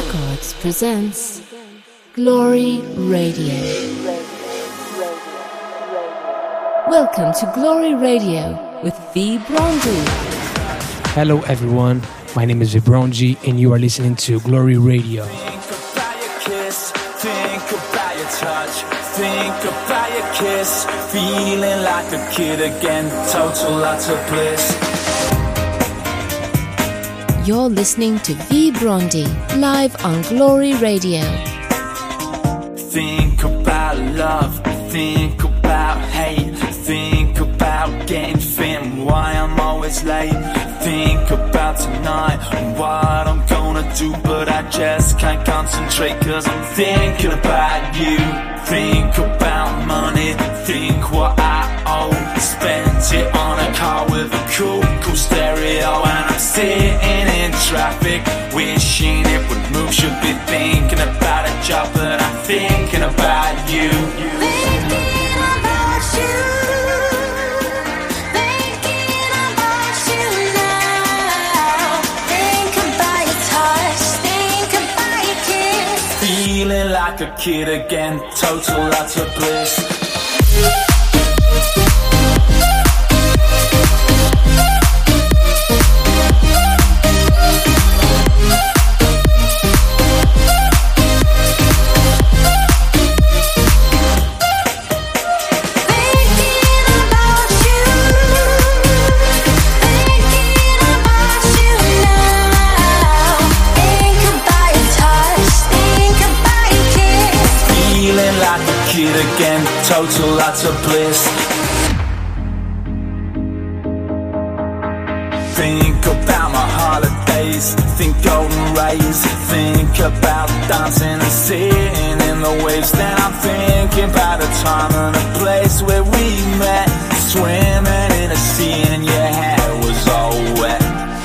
Records presents Glory Radio. Welcome to Glory Radio with V Bronzy. Hello everyone, my name is V. Vibronji and you are listening to Glory Radio. Think about your kiss, think about your touch, think about your kiss, feeling like a kid again, total lots of bliss. You're listening to V Brondy live on Glory Radio. Think about love, think about hate, think about getting and why I'm always late. Think about tonight and what I'm gonna do, but I just can't concentrate cause I'm thinking about you. Think about money, think what I owe. Spent it on a car with a cool, cool stereo, and I'm sitting in traffic, wishing it would move. Should be thinking about a job, but I'm thinking about you. Thinking about you, Feeling like a kid again, total of bliss. Total lots of bliss. Think about my holidays, think golden rays, think about dancing and sitting in the waves. Then I'm thinking about a time and a place where we met, swimming in a sea and your hair was all wet.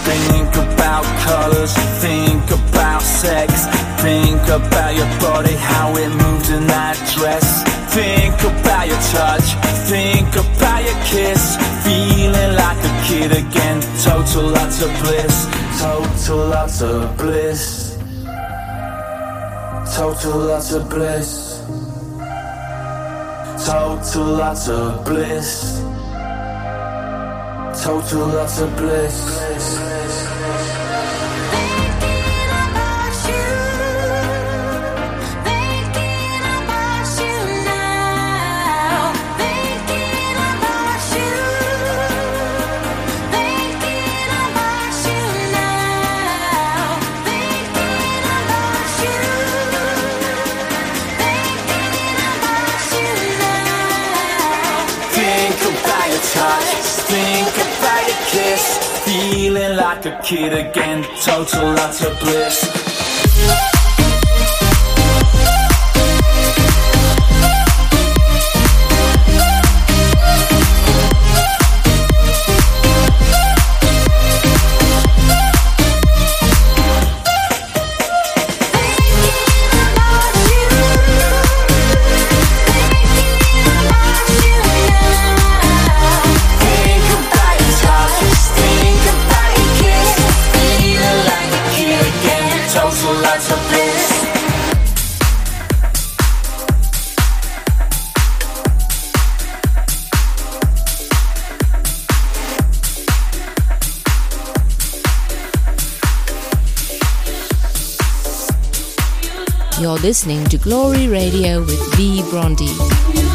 Think about colors, think about sex, think about your body, how it moved in that dress. Think about your touch, think about your kiss, feeling like a kid again. Total lots of bliss, total lots of bliss, total lots of bliss, total lots of bliss, total lots of bliss. Feeling like a kid again, total lots of bliss. Listening to Glory Radio with V Brondy.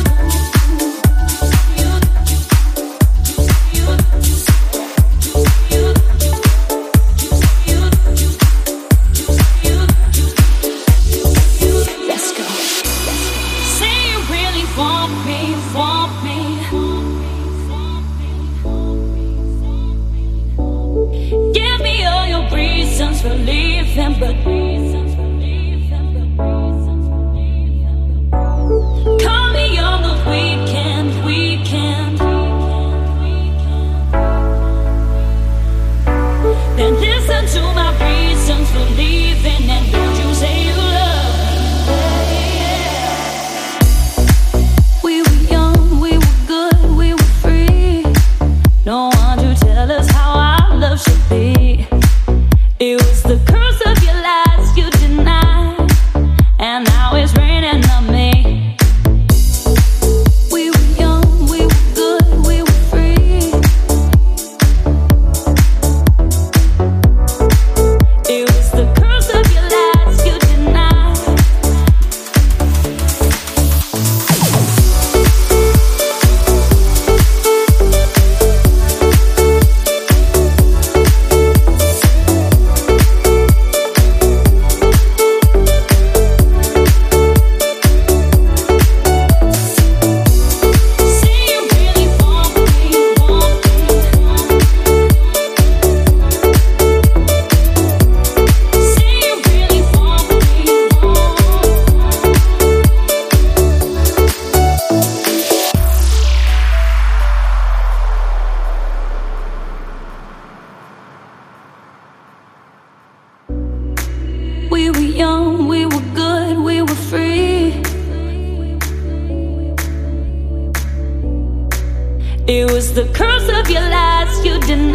The curse of your lies you denied.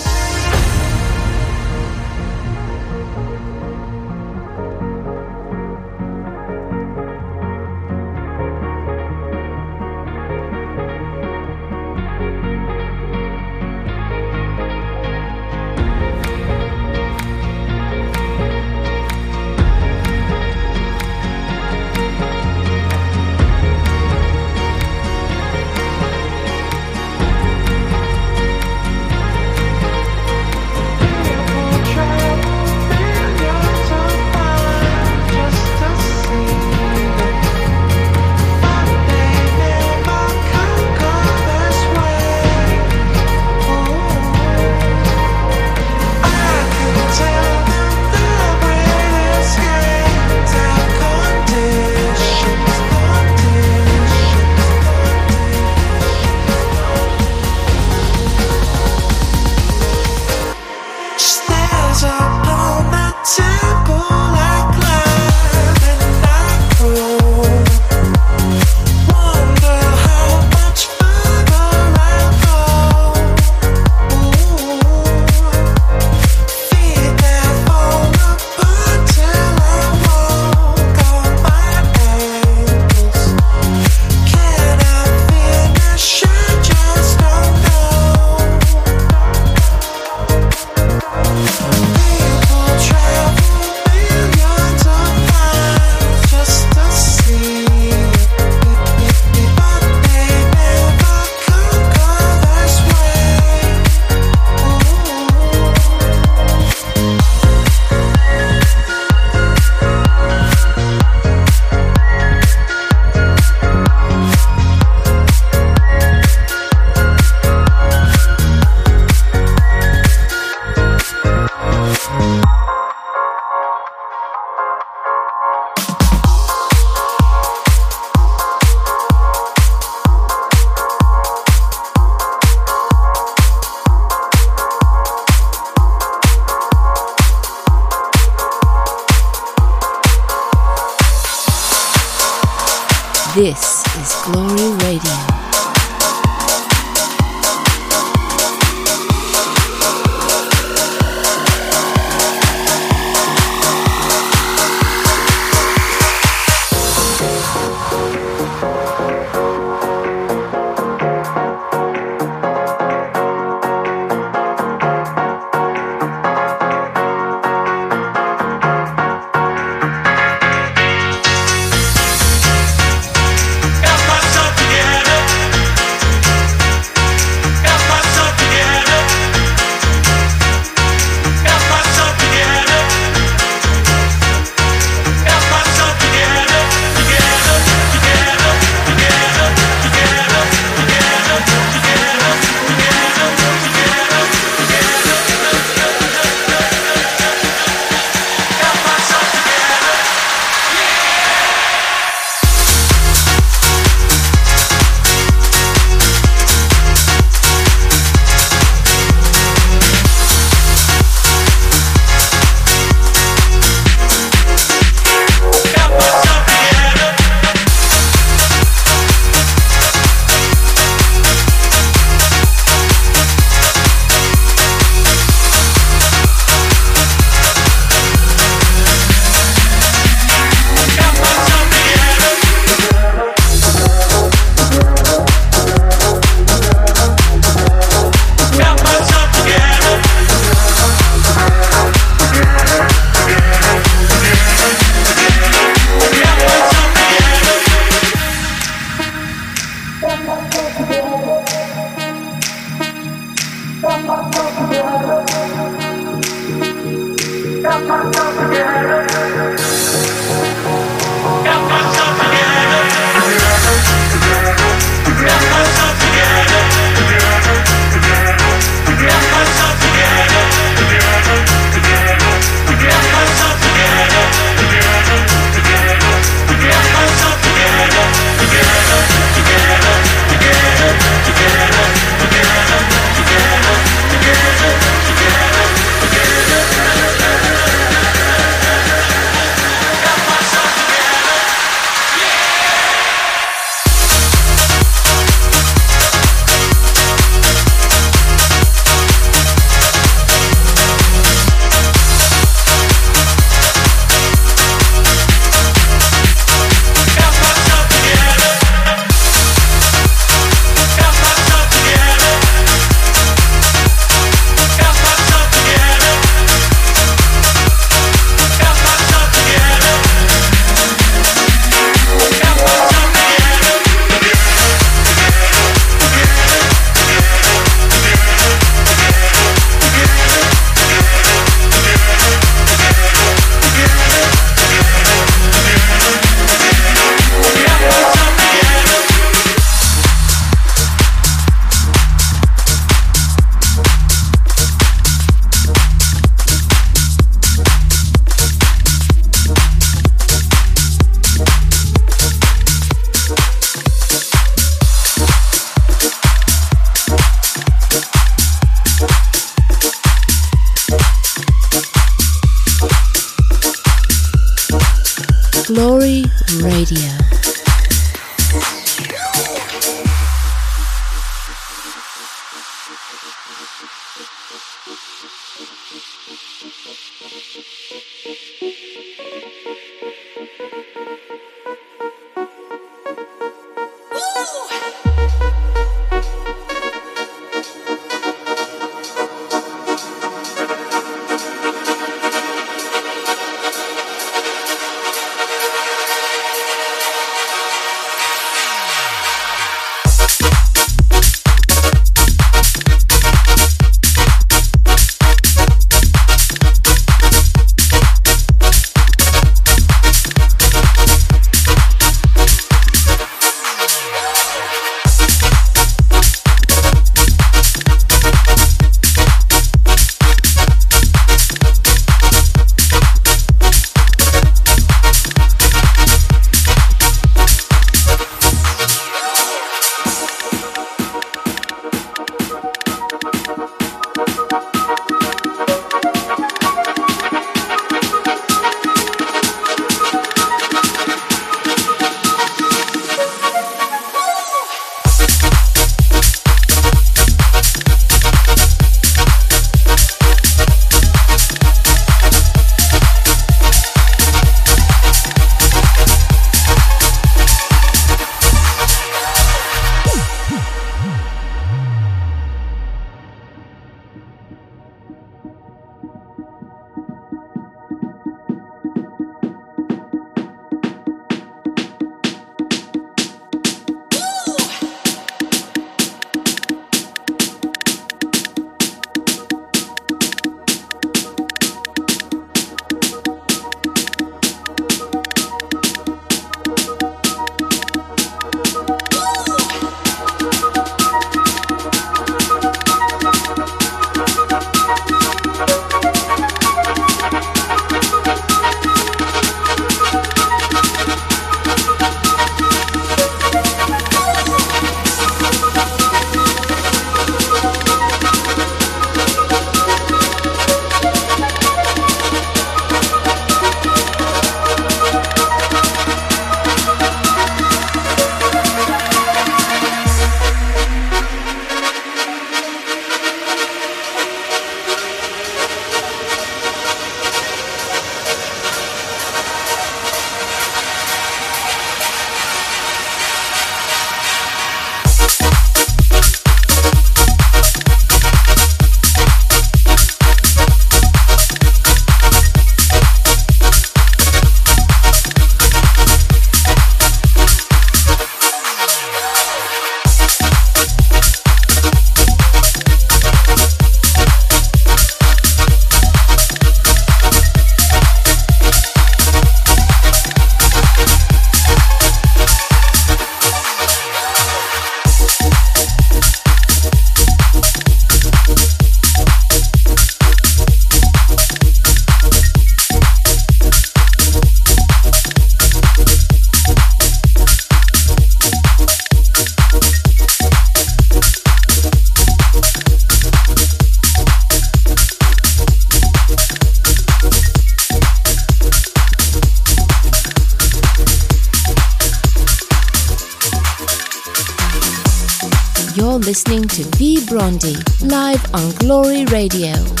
Live on Glory Radio.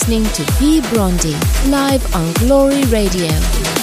Listening to V. Blondie live on Glory Radio.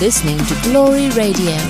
Listening to Glory Radio.